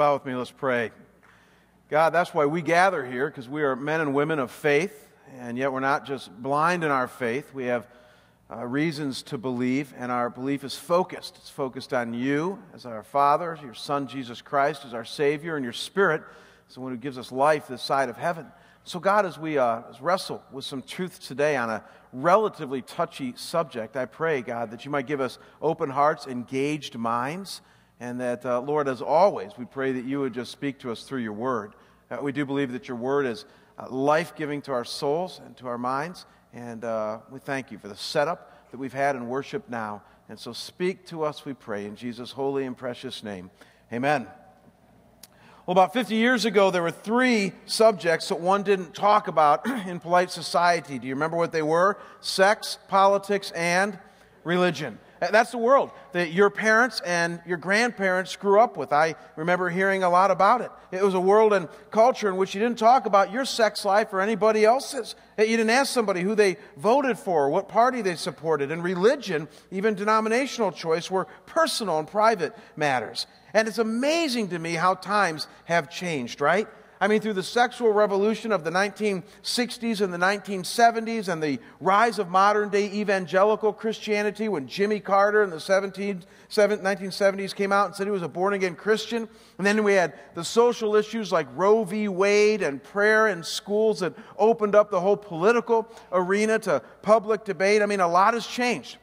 Bow with me, let's pray. God, that's why we gather here, because we are men and women of faith, and yet we're not just blind in our faith. We have uh, reasons to believe, and our belief is focused. It's focused on you as our Father, your Son, Jesus Christ, as our Savior, and your Spirit is the one who gives us life this side of heaven. So, God, as we uh, wrestle with some truth today on a relatively touchy subject, I pray, God, that you might give us open hearts, engaged minds and that, uh, Lord, as always, we pray that you would just speak to us through your word. Uh, we do believe that your word is uh, life giving to our souls and to our minds. And uh, we thank you for the setup that we've had in worship now. And so speak to us, we pray, in Jesus' holy and precious name. Amen. Well, about 50 years ago, there were three subjects that one didn't talk about in polite society. Do you remember what they were? Sex, politics, and religion. That's the world that your parents and your grandparents grew up with. I remember hearing a lot about it. It was a world and culture in which you didn't talk about your sex life or anybody else's. You didn't ask somebody who they voted for, what party they supported. And religion, even denominational choice, were personal and private matters. And it's amazing to me how times have changed, right? I mean, through the sexual revolution of the 1960s and the 1970s and the rise of modern day evangelical Christianity when Jimmy Carter in the 17, 1970s came out and said he was a born again Christian. And then we had the social issues like Roe v. Wade and prayer in schools that opened up the whole political arena to public debate. I mean, a lot has changed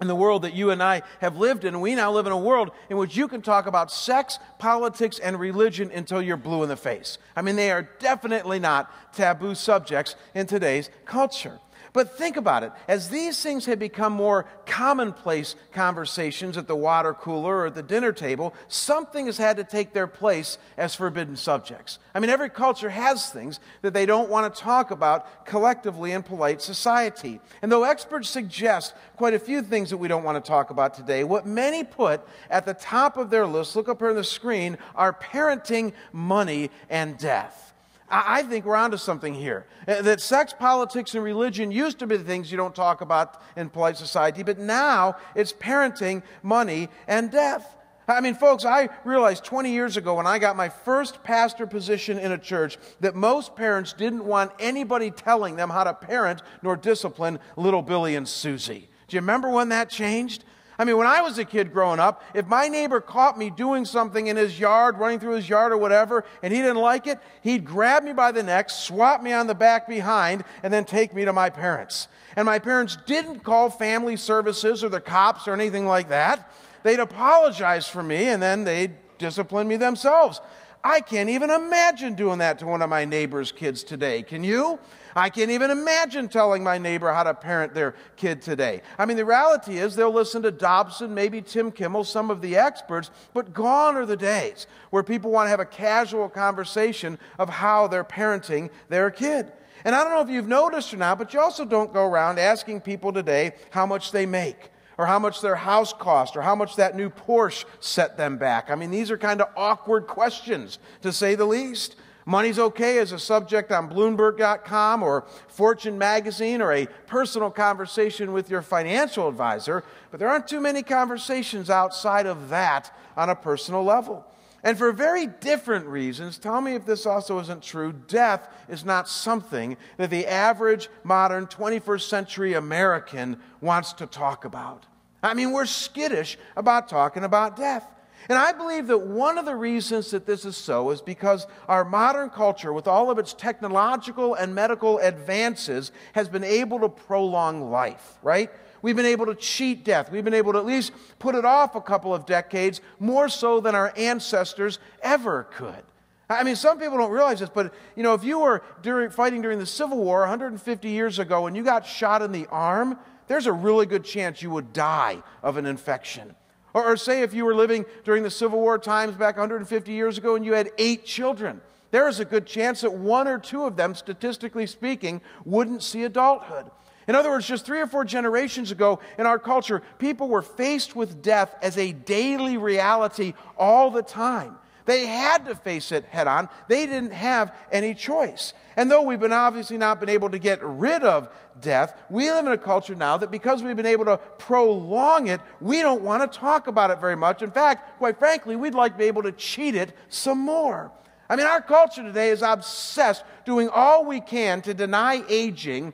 in the world that you and I have lived in. We now live in a world in which you can talk about sex, politics, and religion until you're blue in the face. I mean, they are definitely not taboo subjects in today's culture. But think about it. As these things have become more commonplace conversations at the water cooler or at the dinner table, something has had to take their place as forbidden subjects. I mean, every culture has things that they don't want to talk about collectively in polite society. And though experts suggest quite a few things that we don't want to talk about today, what many put at the top of their list, look up here on the screen, are parenting, money, and death. I think we're onto something here. Uh, that sex, politics, and religion used to be the things you don't talk about in polite society, but now it's parenting, money, and death. I mean, folks, I realized 20 years ago when I got my first pastor position in a church that most parents didn't want anybody telling them how to parent nor discipline little Billy and Susie. Do you remember when that changed? I mean, when I was a kid growing up, if my neighbor caught me doing something in his yard, running through his yard or whatever, and he didn't like it, he'd grab me by the neck, swat me on the back behind, and then take me to my parents. And my parents didn't call family services or the cops or anything like that. They'd apologize for me, and then they'd discipline me themselves. I can't even imagine doing that to one of my neighbor's kids today. Can you? I can't even imagine telling my neighbor how to parent their kid today. I mean, the reality is they'll listen to Dobson, maybe Tim Kimmel, some of the experts, but gone are the days where people want to have a casual conversation of how they're parenting their kid. And I don't know if you've noticed or not, but you also don't go around asking people today how much they make or how much their house cost or how much that new Porsche set them back. I mean, these are kind of awkward questions, to say the least. Money's okay as a subject on Bloomberg.com or Fortune magazine or a personal conversation with your financial advisor, but there aren't too many conversations outside of that on a personal level. And for very different reasons, tell me if this also isn't true, death is not something that the average modern 21st century American wants to talk about. I mean, we're skittish about talking about death. And I believe that one of the reasons that this is so is because our modern culture, with all of its technological and medical advances, has been able to prolong life, right? We've been able to cheat death. We've been able to at least put it off a couple of decades, more so than our ancestors ever could. I mean, some people don't realize this, but you know, if you were during, fighting during the Civil War 150 years ago and you got shot in the arm, there's a really good chance you would die of an infection. Or, or say if you were living during the Civil War times back 150 years ago and you had eight children, there is a good chance that one or two of them, statistically speaking, wouldn't see adulthood. In other words, just three or four generations ago in our culture, people were faced with death as a daily reality all the time. They had to face it head on. They didn't have any choice. And though we've been obviously not been able to get rid of death, we live in a culture now that because we've been able to prolong it, we don't want to talk about it very much. In fact, quite frankly, we'd like to be able to cheat it some more. I mean, our culture today is obsessed doing all we can to deny aging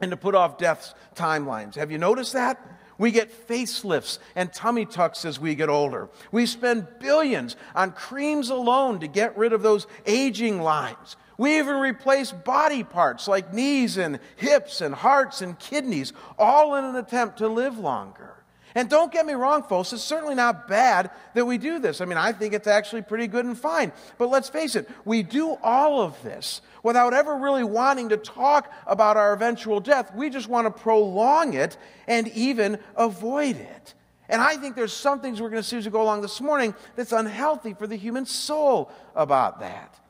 and to put off death's timelines. Have you noticed that? We get facelifts and tummy tucks as we get older. We spend billions on creams alone to get rid of those aging lines. We even replace body parts like knees and hips and hearts and kidneys, all in an attempt to live longer. And don't get me wrong, folks, it's certainly not bad that we do this. I mean, I think it's actually pretty good and fine. But let's face it, we do all of this without ever really wanting to talk about our eventual death. We just want to prolong it and even avoid it. And I think there's some things we're going to see as we go along this morning that's unhealthy for the human soul about that.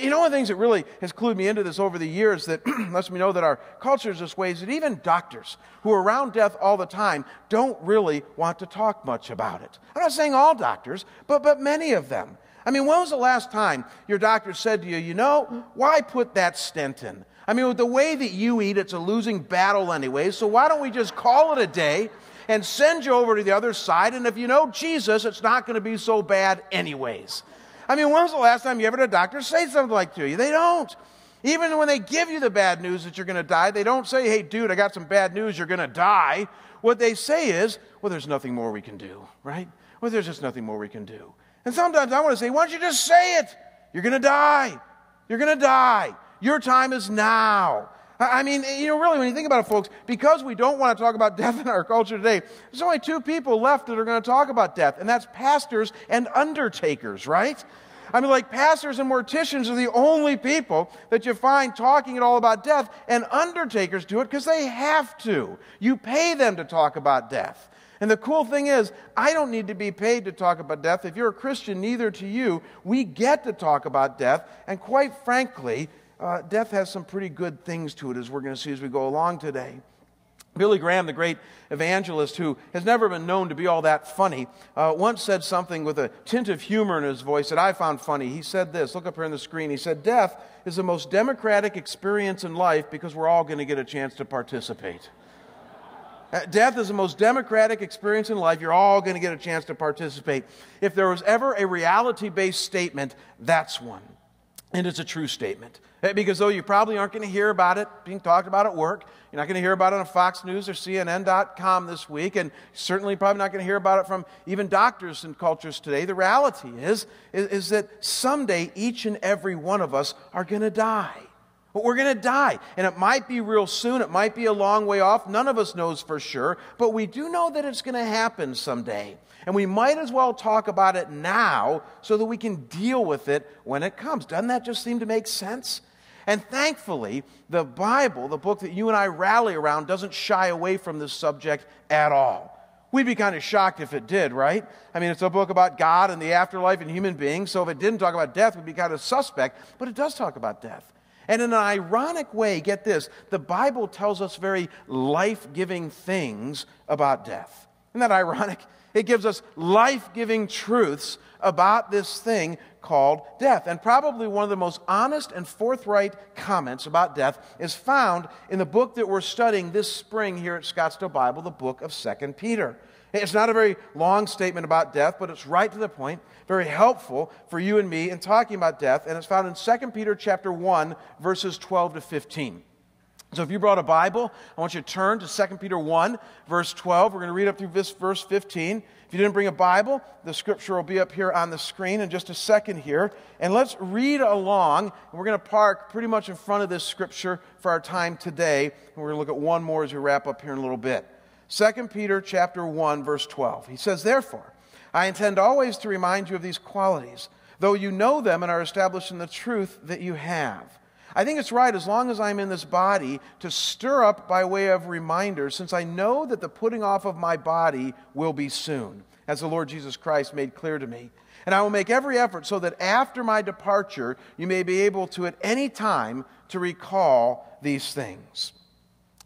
You know, one of the things that really has clued me into this over the years that lets me know that our culture is this way is that even doctors who are around death all the time don't really want to talk much about it. I'm not saying all doctors, but, but many of them. I mean, when was the last time your doctor said to you, you know, why put that stent in? I mean, with the way that you eat, it's a losing battle anyway, so why don't we just call it a day and send you over to the other side? And if you know Jesus, it's not going to be so bad anyways. I mean, when was the last time you ever had a doctor say something like to you? They don't. Even when they give you the bad news that you're going to die, they don't say, hey, dude, I got some bad news, you're going to die. What they say is, well, there's nothing more we can do, right? Well, there's just nothing more we can do. And sometimes I want to say, why don't you just say it? You're going to die. You're going to die. Your time is now. I mean, you know, really, when you think about it, folks, because we don't want to talk about death in our culture today, there's only two people left that are going to talk about death, and that's pastors and undertakers, right? I mean, like pastors and morticians are the only people that you find talking at all about death, and undertakers do it because they have to. You pay them to talk about death. And the cool thing is, I don't need to be paid to talk about death. If you're a Christian, neither to you. We get to talk about death, and quite frankly, uh, death has some pretty good things to it, as we're going to see as we go along today. Billy Graham, the great evangelist who has never been known to be all that funny, uh, once said something with a tint of humor in his voice that I found funny. He said this look up here on the screen. He said, Death is the most democratic experience in life because we're all going to get a chance to participate. Uh, death is the most democratic experience in life. You're all going to get a chance to participate. If there was ever a reality based statement, that's one. And it's a true statement. Because though you probably aren't going to hear about it being talked about at work, you're not going to hear about it on Fox News or CNN.com this week, and certainly probably not going to hear about it from even doctors and cultures today. The reality is, is, is that someday each and every one of us are going to die. But we're going to die. And it might be real soon. It might be a long way off. None of us knows for sure. But we do know that it's going to happen someday. And we might as well talk about it now so that we can deal with it when it comes. Doesn't that just seem to make sense? And thankfully, the Bible, the book that you and I rally around, doesn't shy away from this subject at all. We'd be kind of shocked if it did, right? I mean, it's a book about God and the afterlife and human beings, so if it didn't talk about death, we'd be kind of suspect, but it does talk about death. And in an ironic way, get this, the Bible tells us very life giving things about death. Isn't that ironic? It gives us life giving truths about this thing called death. And probably one of the most honest and forthright comments about death is found in the book that we're studying this spring here at Scottsdale Bible, the book of 2 Peter. It's not a very long statement about death, but it's right to the point, very helpful for you and me in talking about death, and it's found in 2 Peter chapter 1, verses 12 to 15. So if you brought a Bible, I want you to turn to 2 Peter 1, verse 12. We're going to read up through this verse 15. If you didn't bring a Bible, the scripture will be up here on the screen in just a second here. And let's read along. We're going to park pretty much in front of this scripture for our time today. And we're going to look at one more as we wrap up here in a little bit. 2 Peter chapter 1, verse 12. He says, Therefore, I intend always to remind you of these qualities, though you know them and are established in the truth that you have. I think it's right, as long as I'm in this body, to stir up by way of reminder, since I know that the putting off of my body will be soon, as the Lord Jesus Christ made clear to me. And I will make every effort so that after my departure, you may be able to at any time to recall these things.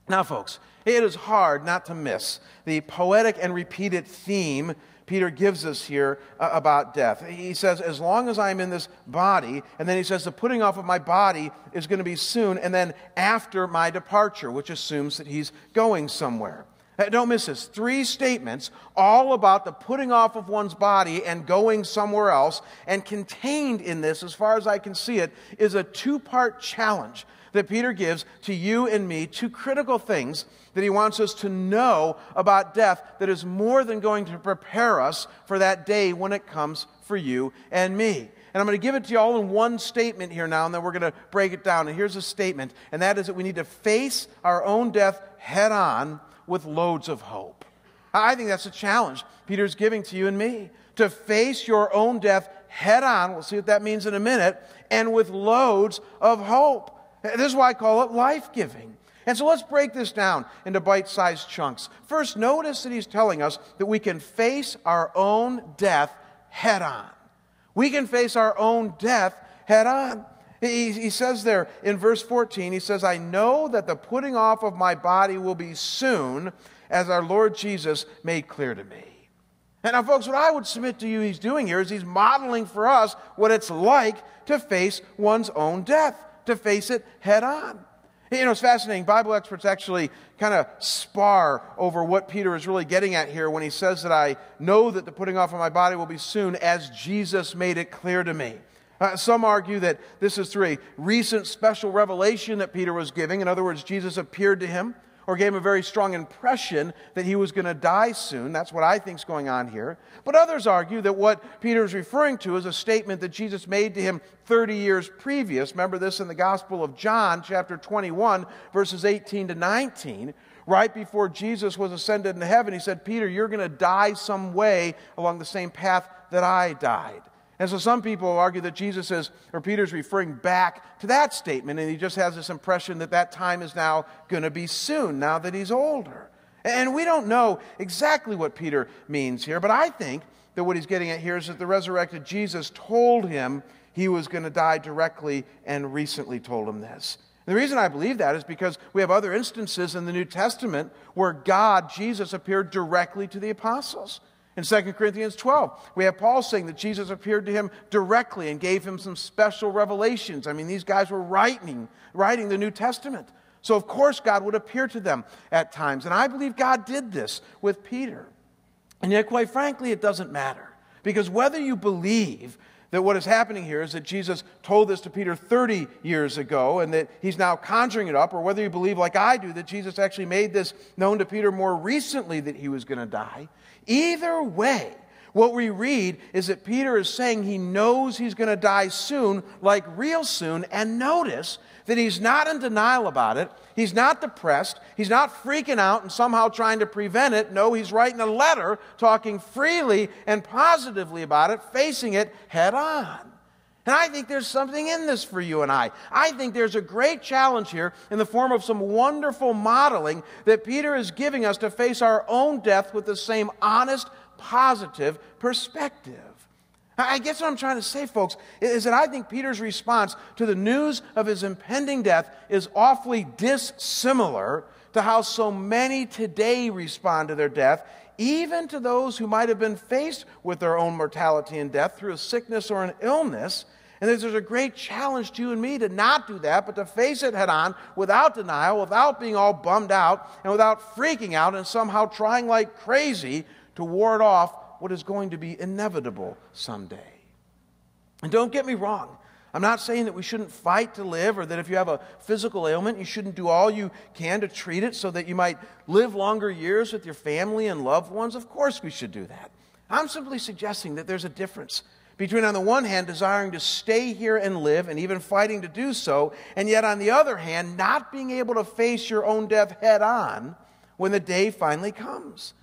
Now, folks, it is hard not to miss the poetic and repeated theme Peter gives us here uh, about death. He says, As long as I'm in this body, and then he says, The putting off of my body is going to be soon, and then after my departure, which assumes that he's going somewhere. Don't miss this. Three statements, all about the putting off of one's body and going somewhere else. And contained in this, as far as I can see it, is a two part challenge that Peter gives to you and me, two critical things that he wants us to know about death that is more than going to prepare us for that day when it comes for you and me. And I'm going to give it to you all in one statement here now, and then we're going to break it down. And here's a statement, and that is that we need to face our own death head on with loads of hope. I think that's a challenge Peter's giving to you and me to face your own death head on. We'll see what that means in a minute, and with loads of hope. This is why I call it life giving. And so let's break this down into bite sized chunks. First, notice that he's telling us that we can face our own death head on. We can face our own death head on. He, he, says there in verse 14, he says, I know that the putting off of my body will be soon, as our Lord Jesus made clear to me. And now, folks, what I would submit to you he's doing here is he's modeling for us what it's like to face one's own death, to face it head on. You know, it's fascinating. Bible experts actually kind of spar over what Peter is really getting at here when he says that I know that the putting off of my body will be soon, as Jesus made it clear to me. Uh, some argue that this is through a recent special revelation that Peter was giving. In other words, Jesus appeared to him or gave him a very strong impression that he was going to die soon. That's what I think is going on here. But others argue that what Peter is referring to is a statement that Jesus made to him 30 years previous. Remember this in the Gospel of John, chapter 21, verses 18 to 19. Right before Jesus was ascended into heaven, he said, Peter, you're going to die some way along the same path that I died. And so some people argue that Jesus is, or Peter's referring back to that statement, and he just has this impression that that time is now going to be soon, now that he's older. And we don't know exactly what Peter means here, but I think that what he's getting at here is that the resurrected Jesus told him he was going to die directly and recently told him this. And the reason I believe that is because we have other instances in the New Testament where God, Jesus, appeared directly to the apostles. In 2 Corinthians 12, we have Paul saying that Jesus appeared to him directly and gave him some special revelations. I mean, these guys were writing, writing the New Testament. So, of course, God would appear to them at times. And I believe God did this with Peter. And yet, quite frankly, it doesn't matter. Because whether you believe that what is happening here is that Jesus told this to Peter 30 years ago and that he's now conjuring it up, or whether you believe, like I do, that Jesus actually made this known to Peter more recently that he was going to die, Either way, what we read is that Peter is saying he knows he's going to die soon, like real soon, and notice that he's not in denial about it. He's not depressed. He's not freaking out and somehow trying to prevent it. No, he's writing a letter talking freely and positively about it, facing it head on. And I think there's something in this for you and I. I think there's a great challenge here in the form of some wonderful modeling that Peter is giving us to face our own death with the same honest, positive perspective. I guess what I'm trying to say, folks, is that I think Peter's response to the news of his impending death is awfully dissimilar to how so many today respond to their death, even to those who might have been faced with their own mortality and death through a sickness or an illness and there's a great challenge to you and me to not do that, but to face it head on without denial, without being all bummed out, and without freaking out and somehow trying like crazy to ward off what is going to be inevitable someday. And don't get me wrong. I'm not saying that we shouldn't fight to live or that if you have a physical ailment, you shouldn't do all you can to treat it so that you might live longer years with your family and loved ones. Of course, we should do that. I'm simply suggesting that there's a difference between, on the one hand, desiring to stay here and live and even fighting to do so, and yet, on the other hand, not being able to face your own death head on when the day finally comes.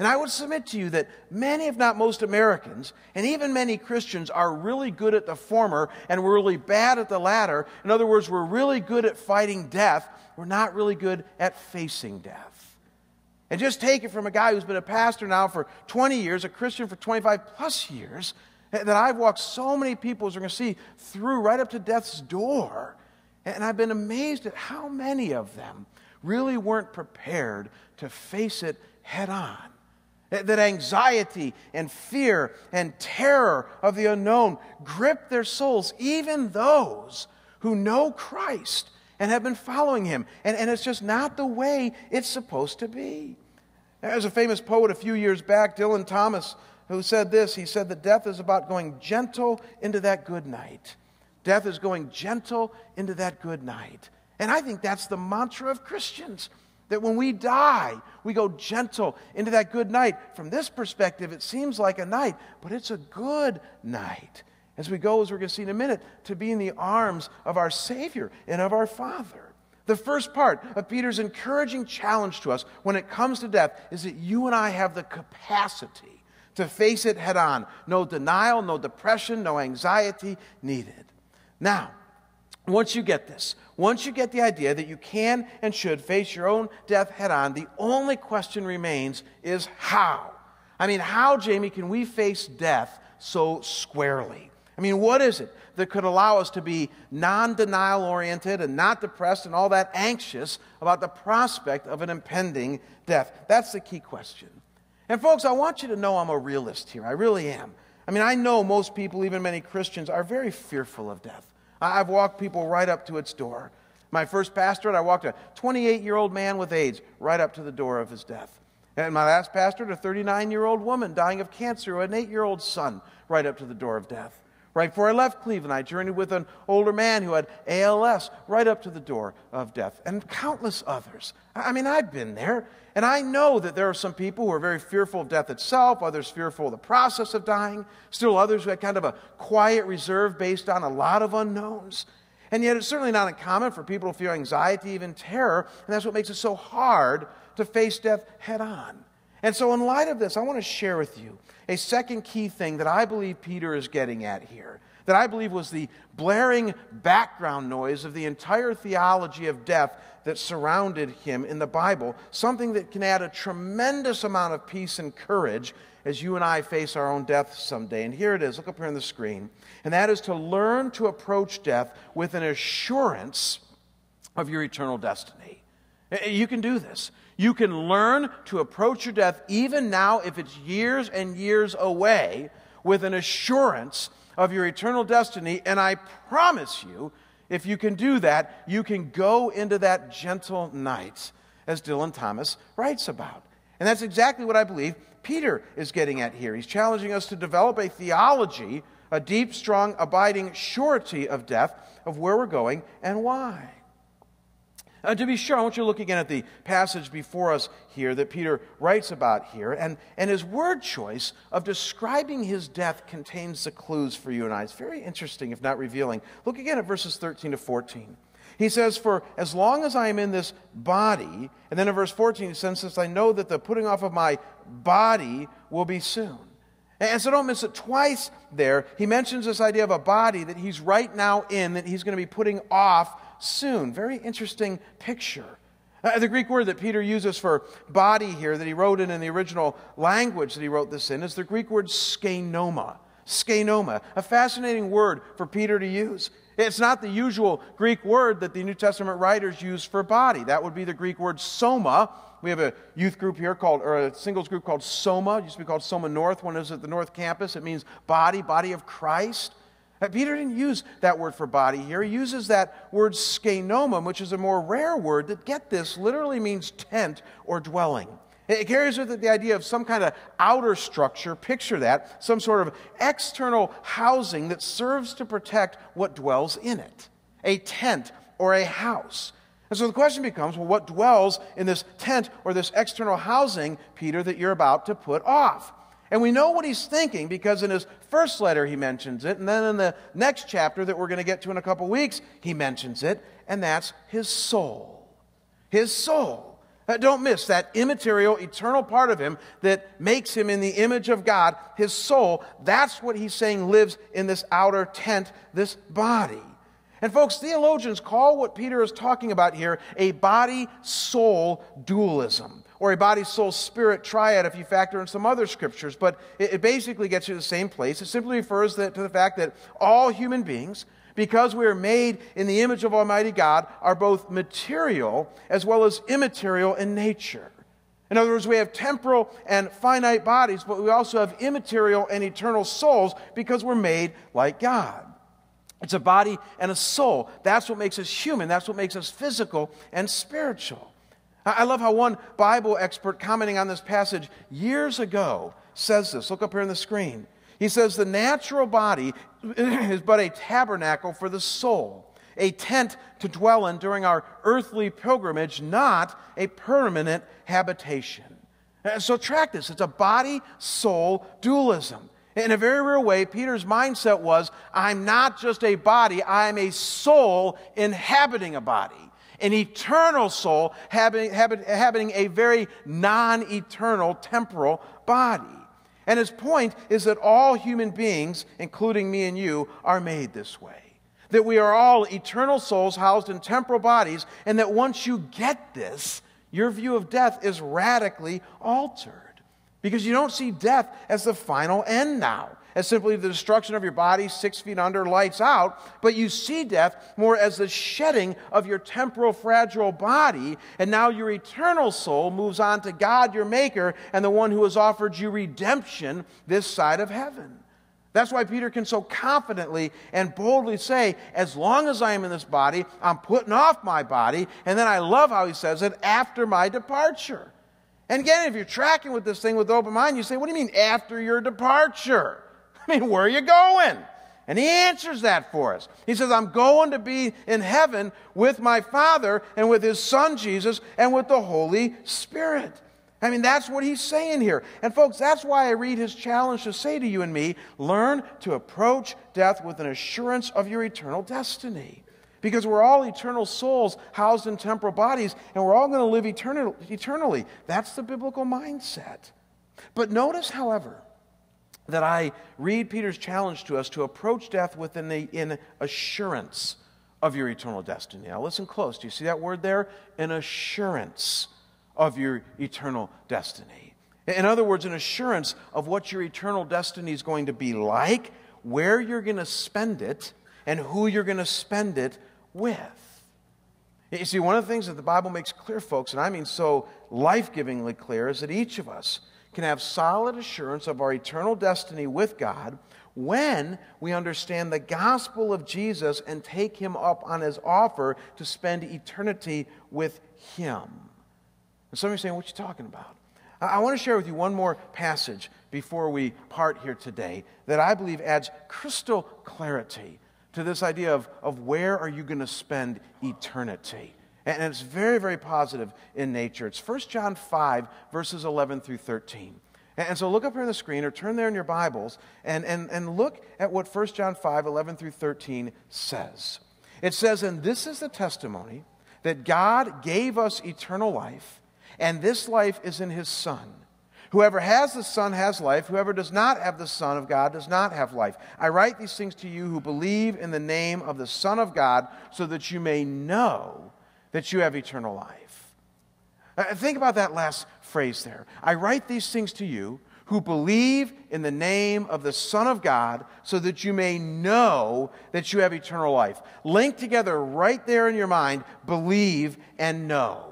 And I would submit to you that many, if not most Americans, and even many Christians, are really good at the former and we're really bad at the latter. In other words, we're really good at fighting death, we're not really good at facing death. And just take it from a guy who's been a pastor now for 20 years, a Christian for 25 plus years that I've walked so many people, as we're going to see, through right up to death's door. And I've been amazed at how many of them really weren't prepared to face it head on. That anxiety and fear and terror of the unknown grip their souls, even those who know Christ and have been following him. And, and it's just not the way it's supposed to be. There's a famous poet a few years back, Dylan Thomas, who said this. He said that death is about going gentle into that good night. Death is going gentle into that good night. And I think that's the mantra of Christians. That when we die, we go gentle into that good night. From this perspective, it seems like a night, but it's a good night. As we go, as we're going to see in a minute, to be in the arms of our Savior and of our Father. The first part of Peter's encouraging challenge to us when it comes to death is that you and I have the capacity to face it head on. No denial, no depression, no anxiety needed. Now, once you get this, once you get the idea that you can and should face your own death head on, the only question remains is how? I mean, how, Jamie, can we face death so squarely? I mean, what is it that could allow us to be non denial oriented and not depressed and all that anxious about the prospect of an impending death? That's the key question. And, folks, I want you to know I'm a realist here. I really am. I mean, I know most people, even many Christians, are very fearful of death. I've walked people right up to its door. My first pastorate, I walked a 28 year old man with AIDS right up to the door of his death. And my last pastorate, a 39 year old woman dying of cancer, an eight year old son, right up to the door of death. Right before I left Cleveland, I journeyed with an older man who had ALS right up to the door of death, and countless others. I mean, I've been there, and I know that there are some people who are very fearful of death itself, others fearful of the process of dying, still others who had kind of a quiet reserve based on a lot of unknowns. And yet, it's certainly not uncommon for people to feel anxiety, even terror, and that's what makes it so hard to face death head on. And so, in light of this, I want to share with you a second key thing that I believe Peter is getting at here, that I believe was the blaring background noise of the entire theology of death that surrounded him in the Bible, something that can add a tremendous amount of peace and courage as you and I face our own death someday. And here it is, look up here on the screen. And that is to learn to approach death with an assurance of your eternal destiny. You can do this. You can learn to approach your death, even now, if it's years and years away, with an assurance of your eternal destiny. And I promise you, if you can do that, you can go into that gentle night, as Dylan Thomas writes about. And that's exactly what I believe Peter is getting at here. He's challenging us to develop a theology, a deep, strong, abiding surety of death, of where we're going and why. Uh, to be sure, I want you to look again at the passage before us here that Peter writes about here. And, and his word choice of describing his death contains the clues for you and I. It's very interesting, if not revealing. Look again at verses 13 to 14. He says, For as long as I am in this body, and then in verse 14, he says, Since I know that the putting off of my body will be soon. And so don't miss it twice there. He mentions this idea of a body that he's right now in, that he's going to be putting off soon. Very interesting picture. Uh, the Greek word that Peter uses for body here, that he wrote in in the original language that he wrote this in, is the Greek word skenoma. Skenoma, a fascinating word for Peter to use. It's not the usual Greek word that the New Testament writers use for body. That would be the Greek word soma. We have a youth group here called, or a singles group called Soma. It used to be called Soma North. One is at the North Campus. It means body, body of Christ. Peter didn't use that word for body here. He uses that word skenoma, which is a more rare word that, get this, literally means tent or dwelling. It carries with it the idea of some kind of outer structure, picture that, some sort of external housing that serves to protect what dwells in it a tent or a house. And so the question becomes well, what dwells in this tent or this external housing, Peter, that you're about to put off? And we know what he's thinking because in his first letter he mentions it, and then in the next chapter that we're going to get to in a couple weeks, he mentions it, and that's his soul. His soul. Uh, don't miss that immaterial, eternal part of him that makes him in the image of God, his soul. That's what he's saying lives in this outer tent, this body. And folks, theologians call what Peter is talking about here a body soul dualism or a body, soul, spirit triad if you factor in some other scriptures. But it, it basically gets you to the same place. It simply refers to, to the fact that all human beings, because we are made in the image of Almighty God, are both material as well as immaterial in nature. In other words, we have temporal and finite bodies, but we also have immaterial and eternal souls because we're made like God. It's a body and a soul. That's what makes us human. That's what makes us physical and spiritual. I love how one Bible expert commenting on this passage years ago says this. Look up here on the screen. He says, The natural body is but a tabernacle for the soul, a tent to dwell in during our earthly pilgrimage, not a permanent habitation. Uh, so, track this it's a body soul dualism. In a very real way, Peter's mindset was I'm not just a body, I'm a soul inhabiting a body an eternal soul inhabiting a very non eternal temporal body. And his point is that all human beings, including me and you, are made this way. That we are all eternal souls housed in temporal bodies, and that once you get this, your view of death is radically altered. Because you don't see death as the final end now as simply the destruction of your body six feet under, lights out, but you see death more as the shedding of your temporal, fragile body, and now your eternal soul moves on to God, your Maker, and the one who has offered you redemption this side of heaven. That's why Peter can so confidently and boldly say, As long as I am in this body, I'm putting off my body. And then I love how he says it after my departure. And again, if you're tracking with this thing with open mind, you say, What do you mean after your departure? I mean, where are you going? And he answers that for us. He says, I'm going to be in heaven with my Father and with his Son Jesus and with the Holy Spirit. I mean, that's what he's saying here. And folks, that's why I read his challenge to say to you and me learn to approach death with an assurance of your eternal destiny. Because we're all eternal souls housed in temporal bodies, and we're all going to live eternal, eternally. That's the biblical mindset. But notice, however, that I read Peter's challenge to us to approach death with an in assurance of your eternal destiny. Now, listen close. Do you see that word there? An assurance of your eternal destiny. In other words, an assurance of what your eternal destiny is going to be like, where you're going to spend it, and who you're going to spend it with. You see, one of the things that the Bible makes clear, folks, and I mean so life givingly clear, is that each of us can have solid assurance of our eternal destiny with God when we understand the gospel of Jesus and take him up on his offer to spend eternity with him. And some of you are saying, What are you talking about? I want to share with you one more passage before we part here today that I believe adds crystal clarity to this idea of, of where are you going to spend eternity. And it's very, very positive in nature. It's 1 John 5, verses 11 through 13. And so look up here on the screen or turn there in your Bibles and, and, and look at what 1 John 5, 11 through 13 says. It says, And this is the testimony that God gave us eternal life, and this life is in his Son. Whoever has the Son has life. Whoever does not have the Son of God does not have life. I write these things to you who believe in the name of the Son of God, so that you may know that you have eternal life. Uh, think about that last phrase there. I write these things to you who believe in the name of the Son of God so that you may know that you have eternal life. Link together right there in your mind believe and know.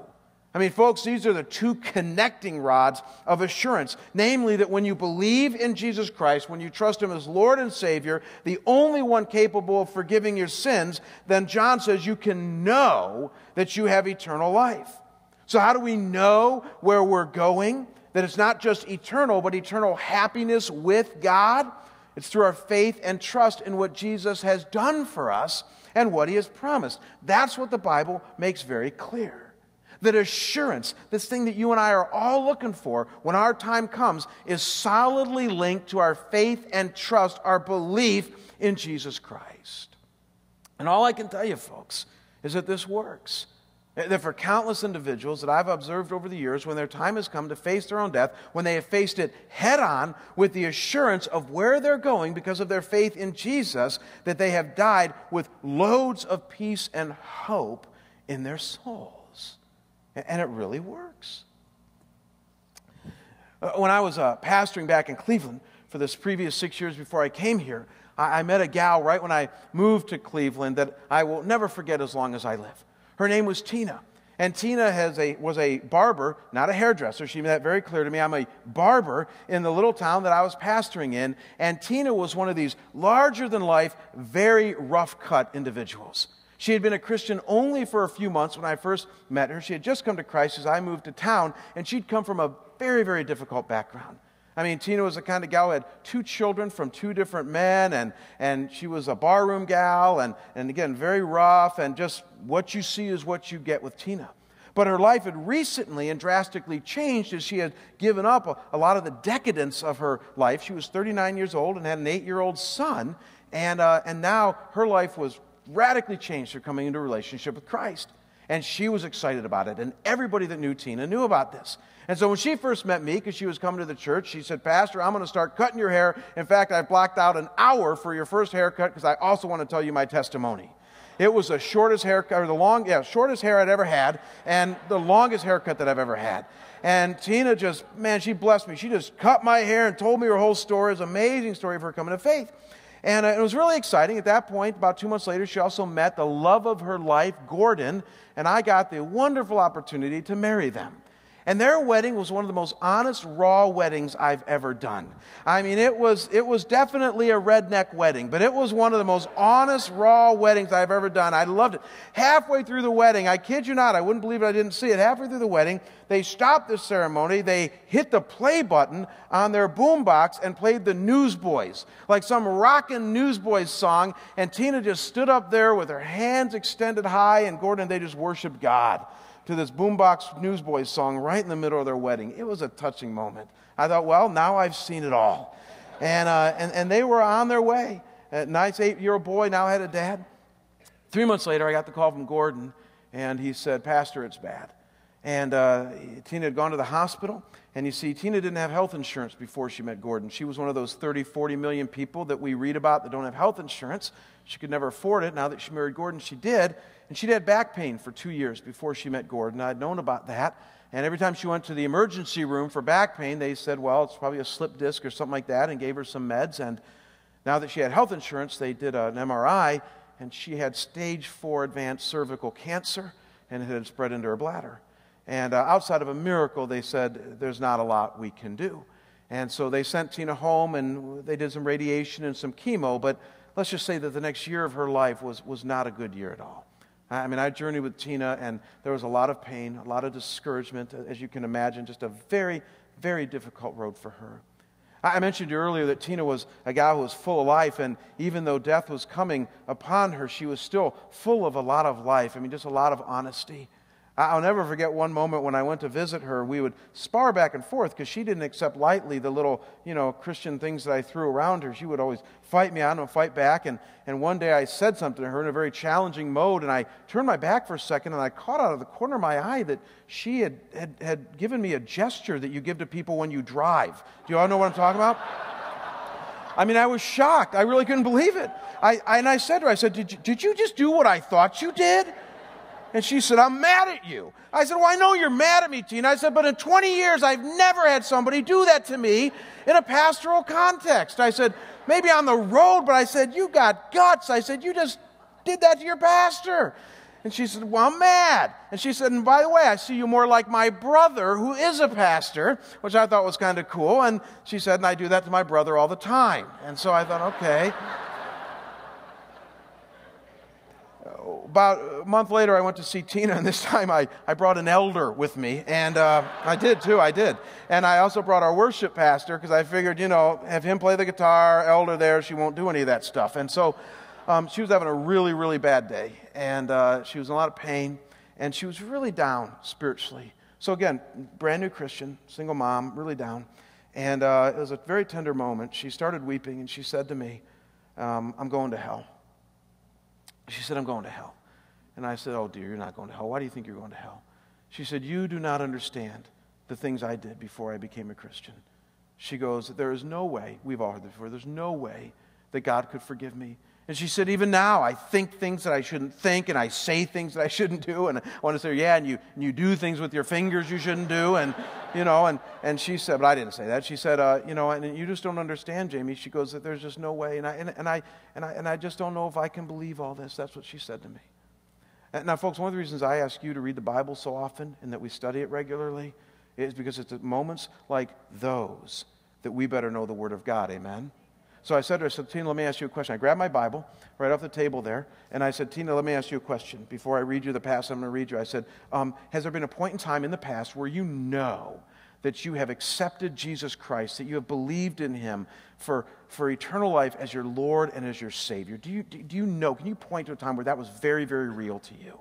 I mean, folks, these are the two connecting rods of assurance. Namely, that when you believe in Jesus Christ, when you trust Him as Lord and Savior, the only one capable of forgiving your sins, then John says you can know that you have eternal life. So, how do we know where we're going? That it's not just eternal, but eternal happiness with God? It's through our faith and trust in what Jesus has done for us and what He has promised. That's what the Bible makes very clear. That assurance, this thing that you and I are all looking for when our time comes, is solidly linked to our faith and trust, our belief in Jesus Christ. And all I can tell you, folks, is that this works. That for countless individuals that I've observed over the years, when their time has come to face their own death, when they have faced it head on with the assurance of where they're going because of their faith in Jesus, that they have died with loads of peace and hope in their soul. And it really works. Uh, when I was uh, pastoring back in Cleveland for this previous six years before I came here, I, I met a gal right when I moved to Cleveland that I will never forget as long as I live. Her name was Tina. And Tina has a, was a barber, not a hairdresser. She made that very clear to me. I'm a barber in the little town that I was pastoring in. And Tina was one of these larger than life, very rough cut individuals. She had been a Christian only for a few months when I first met her. She had just come to Christ as I moved to town, and she'd come from a very, very difficult background. I mean, Tina was the kind of gal who had two children from two different men, and, and she was a barroom gal, and, and again, very rough, and just what you see is what you get with Tina. But her life had recently and drastically changed as she had given up a, a lot of the decadence of her life. She was 39 years old and had an eight year old son, and, uh, and now her life was radically changed through coming into a relationship with Christ. And she was excited about it, and everybody that knew Tina knew about this. And so when she first met me, because she was coming to the church, she said, Pastor, I'm going to start cutting your hair. In fact, I blocked out an hour for your first haircut because I also want to tell you my testimony. It was the shortest haircut, or the long, yeah, shortest hair I'd ever had, and the longest haircut that I've ever had. And Tina just, man, she blessed me. She just cut my hair and told me her whole story. It was an amazing story of her coming to faith. And uh, it was really exciting. At that point, about two months later, she also met the love of her life, Gordon, and I got the wonderful opportunity to marry them. And their wedding was one of the most honest, raw weddings I've ever done. I mean, it was, it was definitely a redneck wedding, but it was one of the most honest, raw weddings I've ever done. I loved it. Halfway through the wedding, I kid you not, I wouldn't believe it, I didn't see it. Halfway through the wedding, they stopped the ceremony, they hit the play button on their boombox and played the Newsboys, like some rockin' Newsboys song, and Tina just stood up there with her hands extended high, and Gordon, they just worshiped God to this boombox newsboys song right in the middle of their wedding. It was a touching moment. I thought, well, now I've seen it all. And, uh, and, and they were on their way. A nice eight year old boy now had a dad. Three months later, I got the call from Gordon, and he said, Pastor, it's bad. And uh, Tina had gone to the hospital. And you see, Tina didn't have health insurance before she met Gordon. She was one of those 30, 40 million people that we read about that don't have health insurance. She could never afford it. Now that she married Gordon, she did. And she'd had back pain for two years before she met Gordon. I'd known about that. And every time she went to the emergency room for back pain, they said, well, it's probably a slip disc or something like that, and gave her some meds. And now that she had health insurance, they did an MRI, and she had stage four advanced cervical cancer, and it had spread into her bladder. And uh, outside of a miracle, they said, there's not a lot we can do. And so they sent Tina home, and they did some radiation and some chemo, but let's just say that the next year of her life was, was not a good year at all. I mean, I journeyed with Tina, and there was a lot of pain, a lot of discouragement, as you can imagine, just a very, very difficult road for her. I mentioned earlier that Tina was a gal who was full of life, and even though death was coming upon her, she was still full of a lot of life. I mean, just a lot of honesty. I'll never forget one moment when I went to visit her. We would spar back and forth because she didn't accept lightly the little, you know, Christian things that I threw around her. She would always fight me on and fight back. And, and one day I said something to her in a very challenging mode, and I turned my back for a second, and I caught out of the corner of my eye that she had, had, had given me a gesture that you give to people when you drive. Do you all know what I'm talking about? I mean, I was shocked. I really couldn't believe it. I, I and I said to her, I said, did you, did you just do what I thought you did? And she said, I'm mad at you. I said, Well, I know you're mad at me, Tina. I said, But in 20 years, I've never had somebody do that to me in a pastoral context. I said, Maybe on the road, but I said, You got guts. I said, You just did that to your pastor. And she said, Well, I'm mad. And she said, And by the way, I see you more like my brother, who is a pastor, which I thought was kind of cool. And she said, And I do that to my brother all the time. And so I thought, Okay. About a month later, I went to see Tina, and this time I, I brought an elder with me. And uh, I did too, I did. And I also brought our worship pastor because I figured, you know, have him play the guitar, elder there, she won't do any of that stuff. And so um, she was having a really, really bad day. And uh, she was in a lot of pain, and she was really down spiritually. So again, brand new Christian, single mom, really down. And uh, it was a very tender moment. She started weeping, and she said to me, um, I'm going to hell. She said, I'm going to hell. And I said, Oh, dear, you're not going to hell. Why do you think you're going to hell? She said, You do not understand the things I did before I became a Christian. She goes, There is no way, we've all heard this before, there's no way that God could forgive me. And she said, Even now, I think things that I shouldn't think, and I say things that I shouldn't do. And I want to say, Yeah, and you, and you do things with your fingers you shouldn't do. And, you know, and, and she said, But I didn't say that. She said, uh, You know, and you just don't understand, Jamie. She goes, that There's just no way. And I, and, and, I, and, I, and I just don't know if I can believe all this. That's what she said to me. Now, folks, one of the reasons I ask you to read the Bible so often and that we study it regularly is because it's at moments like those that we better know the Word of God. Amen? So I said to her, I said, Tina, let me ask you a question. I grabbed my Bible right off the table there, and I said, Tina, let me ask you a question. Before I read you the past, I'm going to read you. I said, um, Has there been a point in time in the past where you know that you have accepted Jesus Christ, that you have believed in him for, for eternal life as your Lord and as your Savior? Do you, do you know? Can you point to a time where that was very, very real to you?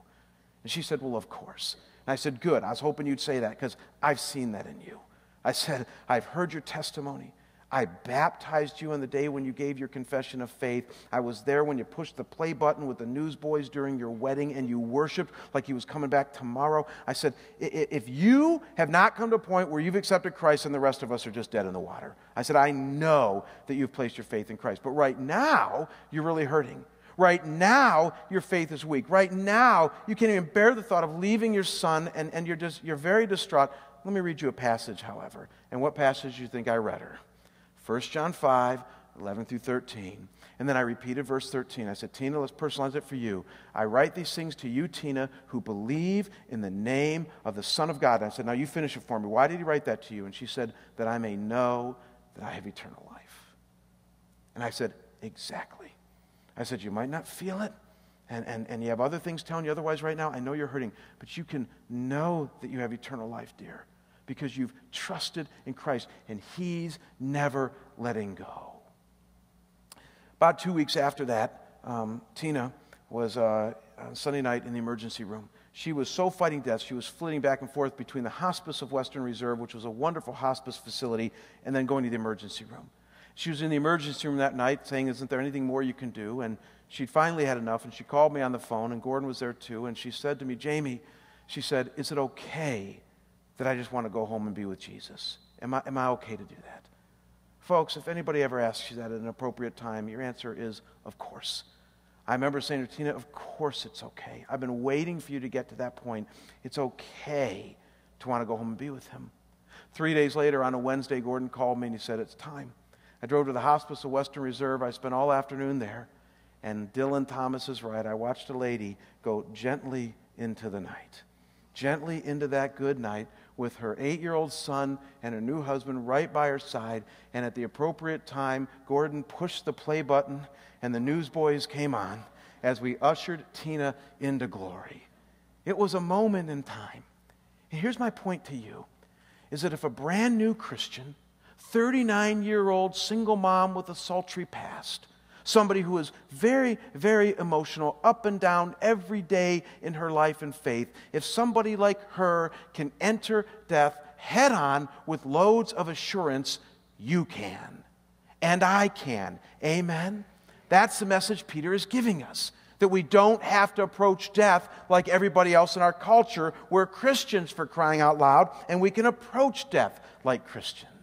And she said, Well, of course. And I said, Good. I was hoping you'd say that because I've seen that in you. I said, I've heard your testimony. I baptized you on the day when you gave your confession of faith. I was there when you pushed the play button with the newsboys during your wedding and you worshiped like he was coming back tomorrow. I said, if you have not come to a point where you've accepted Christ and the rest of us are just dead in the water, I said, I know that you've placed your faith in Christ. But right now, you're really hurting. Right now, your faith is weak. Right now, you can't even bear the thought of leaving your son and, and you're, just, you're very distraught. Let me read you a passage, however. And what passage do you think I read her? 1 John 5, 11 through 13. And then I repeated verse 13. I said, Tina, let's personalize it for you. I write these things to you, Tina, who believe in the name of the Son of God. And I said, Now you finish it for me. Why did he write that to you? And she said, That I may know that I have eternal life. And I said, Exactly. I said, You might not feel it, and, and, and you have other things telling you otherwise right now. I know you're hurting, but you can know that you have eternal life, dear because you've trusted in Christ and He's never letting go. About two weeks after that, um, Tina was uh, on Sunday night in the emergency room. She was so fighting death, she was flitting back and forth between the hospice of Western Reserve, which was a wonderful hospice facility, and then going to the emergency room. She was in the emergency room that night saying, Isn't there anything more you can do? And she'd finally had enough, and she called me on the phone, and Gordon was there too, and she said to me, Jamie, she said, Is it okay that I just want to go home and be with Jesus? Am I, am I okay to do that? Folks, if anybody ever asks you that at an appropriate time, your answer is, of course. I remember saying to Tina, of course it's okay. I've been waiting for you to get to that point. It's okay to want to go home and be with him. Three days later, on a Wednesday, Gordon called me and he said, It's time. I drove to the hospice of Western Reserve. I spent all afternoon there. And Dylan Thomas is right. I watched a lady go gently into the night, gently into that good night with her eight year old son and her new husband right by her side. And at the appropriate time, Gordon pushed the play button and the newsboys came on as we ushered Tina into glory. It was a moment in time. And here's my point to you is that if a brand new Christian, 39 year old single mom with a sultry past, somebody who is very, very emotional, up and down every day in her life and faith, if somebody like her can enter death head on with loads of assurance, you can. And I can. Amen? That's the message Peter is giving us. That we don't have to approach death like everybody else in our culture. We're Christians for crying out loud, and we can approach death like Christians.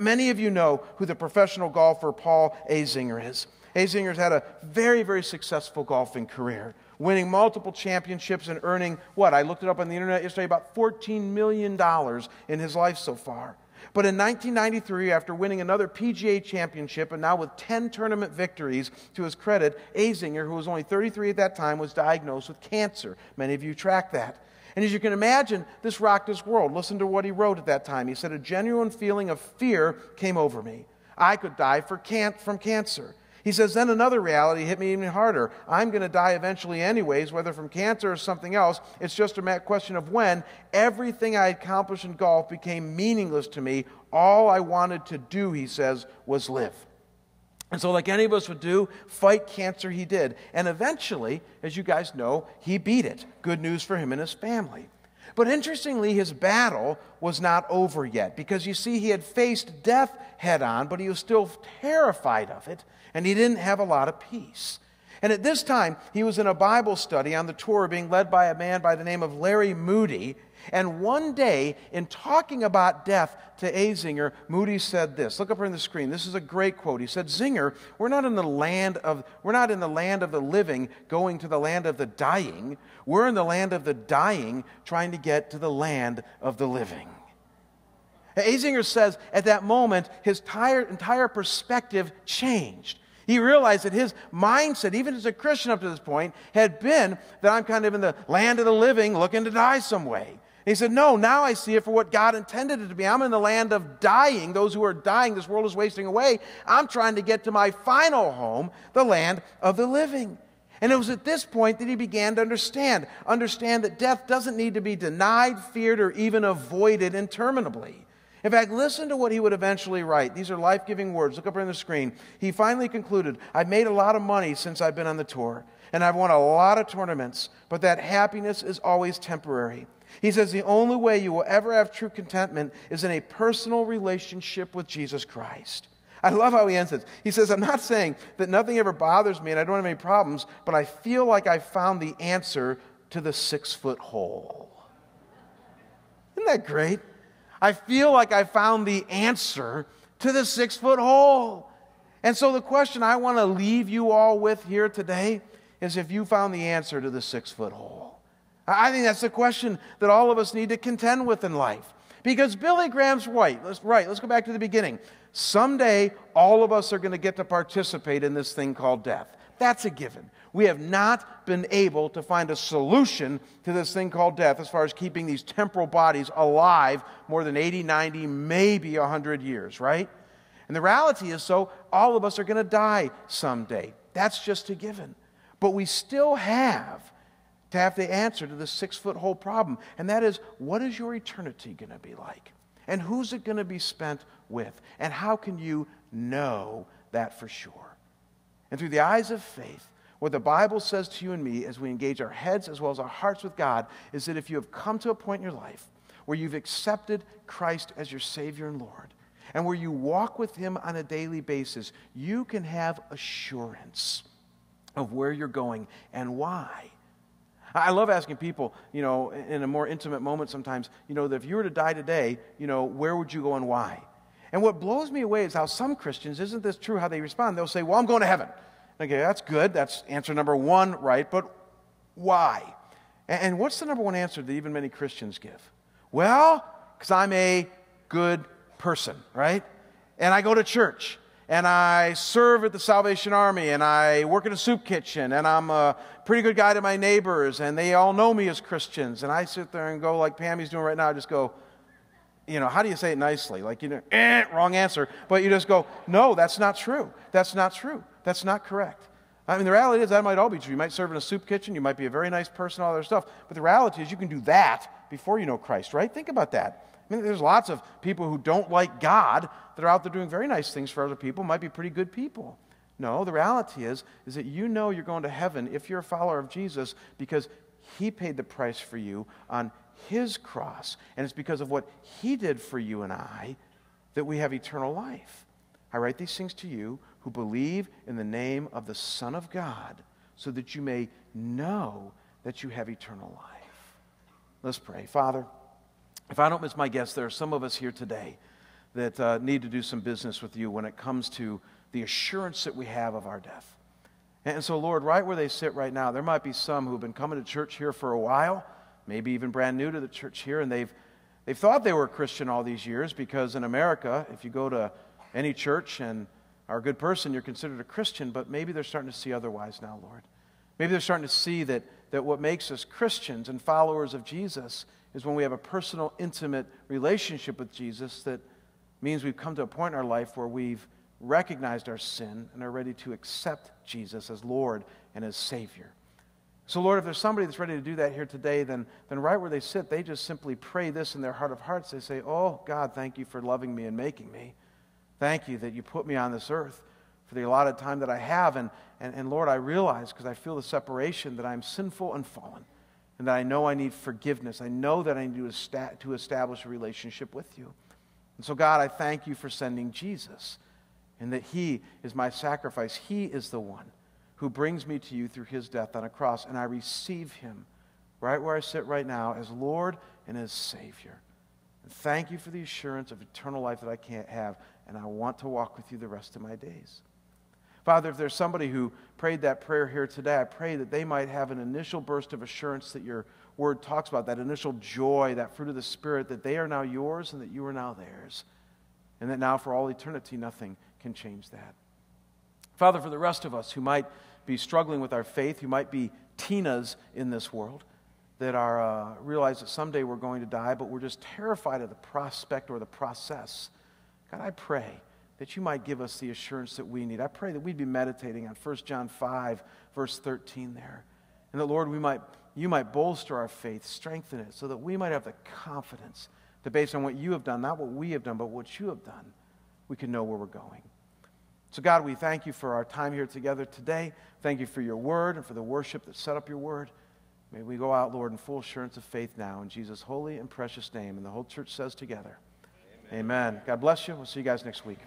Many of you know who the professional golfer Paul Azinger is. Azinger's had a very, very successful golfing career, winning multiple championships and earning what? I looked it up on the internet yesterday about $14 million in his life so far. But in 1993, after winning another PGA championship and now with 10 tournament victories to his credit, Azinger, who was only 33 at that time, was diagnosed with cancer. Many of you track that. And as you can imagine, this rocked his world. Listen to what he wrote at that time. He said, A genuine feeling of fear came over me. I could die can- from cancer. He says, Then another reality hit me even harder. I'm going to die eventually, anyways, whether from cancer or something else. It's just a question of when. Everything I accomplished in golf became meaningless to me. All I wanted to do, he says, was live. And so, like any of us would do, fight cancer he did. And eventually, as you guys know, he beat it. Good news for him and his family. But interestingly, his battle was not over yet because you see, he had faced death head on, but he was still terrified of it, and he didn't have a lot of peace. And at this time, he was in a Bible study on the tour being led by a man by the name of Larry Moody. And one day, in talking about death to Azinger, Moody said this. Look up on the screen. This is a great quote. He said, Zinger, we're not in the land of we're not in the land of the living going to the land of the dying. We're in the land of the dying trying to get to the land of the living. Azinger says at that moment his entire, entire perspective changed. He realized that his mindset, even as a Christian up to this point, had been that I'm kind of in the land of the living looking to die some way. And he said, No, now I see it for what God intended it to be. I'm in the land of dying, those who are dying. This world is wasting away. I'm trying to get to my final home, the land of the living. And it was at this point that he began to understand understand that death doesn't need to be denied, feared, or even avoided interminably. In fact, listen to what he would eventually write. These are life giving words. Look up on the screen. He finally concluded I've made a lot of money since I've been on the tour, and I've won a lot of tournaments, but that happiness is always temporary. He says the only way you will ever have true contentment is in a personal relationship with Jesus Christ. I love how he ends it. He says, I'm not saying that nothing ever bothers me and I don't have any problems, but I feel like I found the answer to the six foot hole. Isn't that great? I feel like I found the answer to the six foot hole. And so, the question I want to leave you all with here today is if you found the answer to the six foot hole. I think that's the question that all of us need to contend with in life. Because Billy Graham's right. Let's, right. Let's go back to the beginning. Someday, all of us are going to get to participate in this thing called death. That's a given. We have not been able to find a solution to this thing called death as far as keeping these temporal bodies alive more than 80, 90, maybe 100 years, right? And the reality is so, all of us are going to die someday. That's just a given. But we still have to have the answer to the six foot hole problem, and that is what is your eternity going to be like? And who's it going to be spent with? And how can you know that for sure? And through the eyes of faith, what the Bible says to you and me as we engage our heads as well as our hearts with God is that if you have come to a point in your life where you've accepted Christ as your Savior and Lord, and where you walk with Him on a daily basis, you can have assurance of where you're going and why. I love asking people, you know, in a more intimate moment sometimes, you know, that if you were to die today, you know, where would you go and why? And what blows me away is how some Christians, isn't this true how they respond? They'll say, well, I'm going to heaven. Okay, that's good. That's answer number one, right? But why? And what's the number one answer that even many Christians give? Well, because I'm a good person, right? And I go to church and I serve at the Salvation Army and I work in a soup kitchen and I'm a pretty good guy to my neighbors and they all know me as Christians. And I sit there and go, like Pammy's doing right now, I just go, you know, how do you say it nicely? Like, you know, eh, wrong answer. But you just go, no, that's not true. That's not true. That's not correct. I mean, the reality is that might all be true. You might serve in a soup kitchen. You might be a very nice person, all that stuff. But the reality is you can do that before you know Christ, right? Think about that. I mean, there's lots of people who don't like God that are out there doing very nice things for other people, might be pretty good people. No, the reality is, is that you know you're going to heaven if you're a follower of Jesus because he paid the price for you on his cross. And it's because of what he did for you and I that we have eternal life. I write these things to you who believe in the name of the Son of God, so that you may know that you have eternal life. Let's pray. Father, if I don't miss my guess, there are some of us here today that uh, need to do some business with you when it comes to the assurance that we have of our death. And so, Lord, right where they sit right now, there might be some who've been coming to church here for a while, maybe even brand new to the church here, and they've, they've thought they were a Christian all these years because in America, if you go to any church and are a good person, you're considered a Christian, but maybe they're starting to see otherwise now, Lord. Maybe they're starting to see that, that what makes us Christians and followers of Jesus is when we have a personal, intimate relationship with Jesus that means we've come to a point in our life where we've recognized our sin and are ready to accept Jesus as Lord and as Savior. So, Lord, if there's somebody that's ready to do that here today, then, then right where they sit, they just simply pray this in their heart of hearts. They say, Oh, God, thank you for loving me and making me. Thank you that you put me on this earth for the allotted time that I have. And, and, and Lord, I realize because I feel the separation that I'm sinful and fallen and that I know I need forgiveness. I know that I need to, esta- to establish a relationship with you. And so, God, I thank you for sending Jesus and that He is my sacrifice. He is the one who brings me to you through His death on a cross, and I receive Him right where I sit right now as Lord and as Savior. And thank you for the assurance of eternal life that I can't have and I want to walk with you the rest of my days. Father, if there's somebody who prayed that prayer here today, I pray that they might have an initial burst of assurance that your word talks about, that initial joy, that fruit of the Spirit, that they are now yours and that you are now theirs. And that now for all eternity, nothing can change that. Father, for the rest of us who might be struggling with our faith, who might be Tinas in this world, that are uh, realize that someday we're going to die, but we're just terrified of the prospect or the process. God, I pray that you might give us the assurance that we need. I pray that we'd be meditating on 1 John 5, verse 13 there. And that, Lord, we might, you might bolster our faith, strengthen it, so that we might have the confidence that based on what you have done, not what we have done, but what you have done, we can know where we're going. So, God, we thank you for our time here together today. Thank you for your word and for the worship that set up your word. May we go out, Lord, in full assurance of faith now in Jesus' holy and precious name. And the whole church says together, Amen. Amen. God bless you. We'll see you guys next week.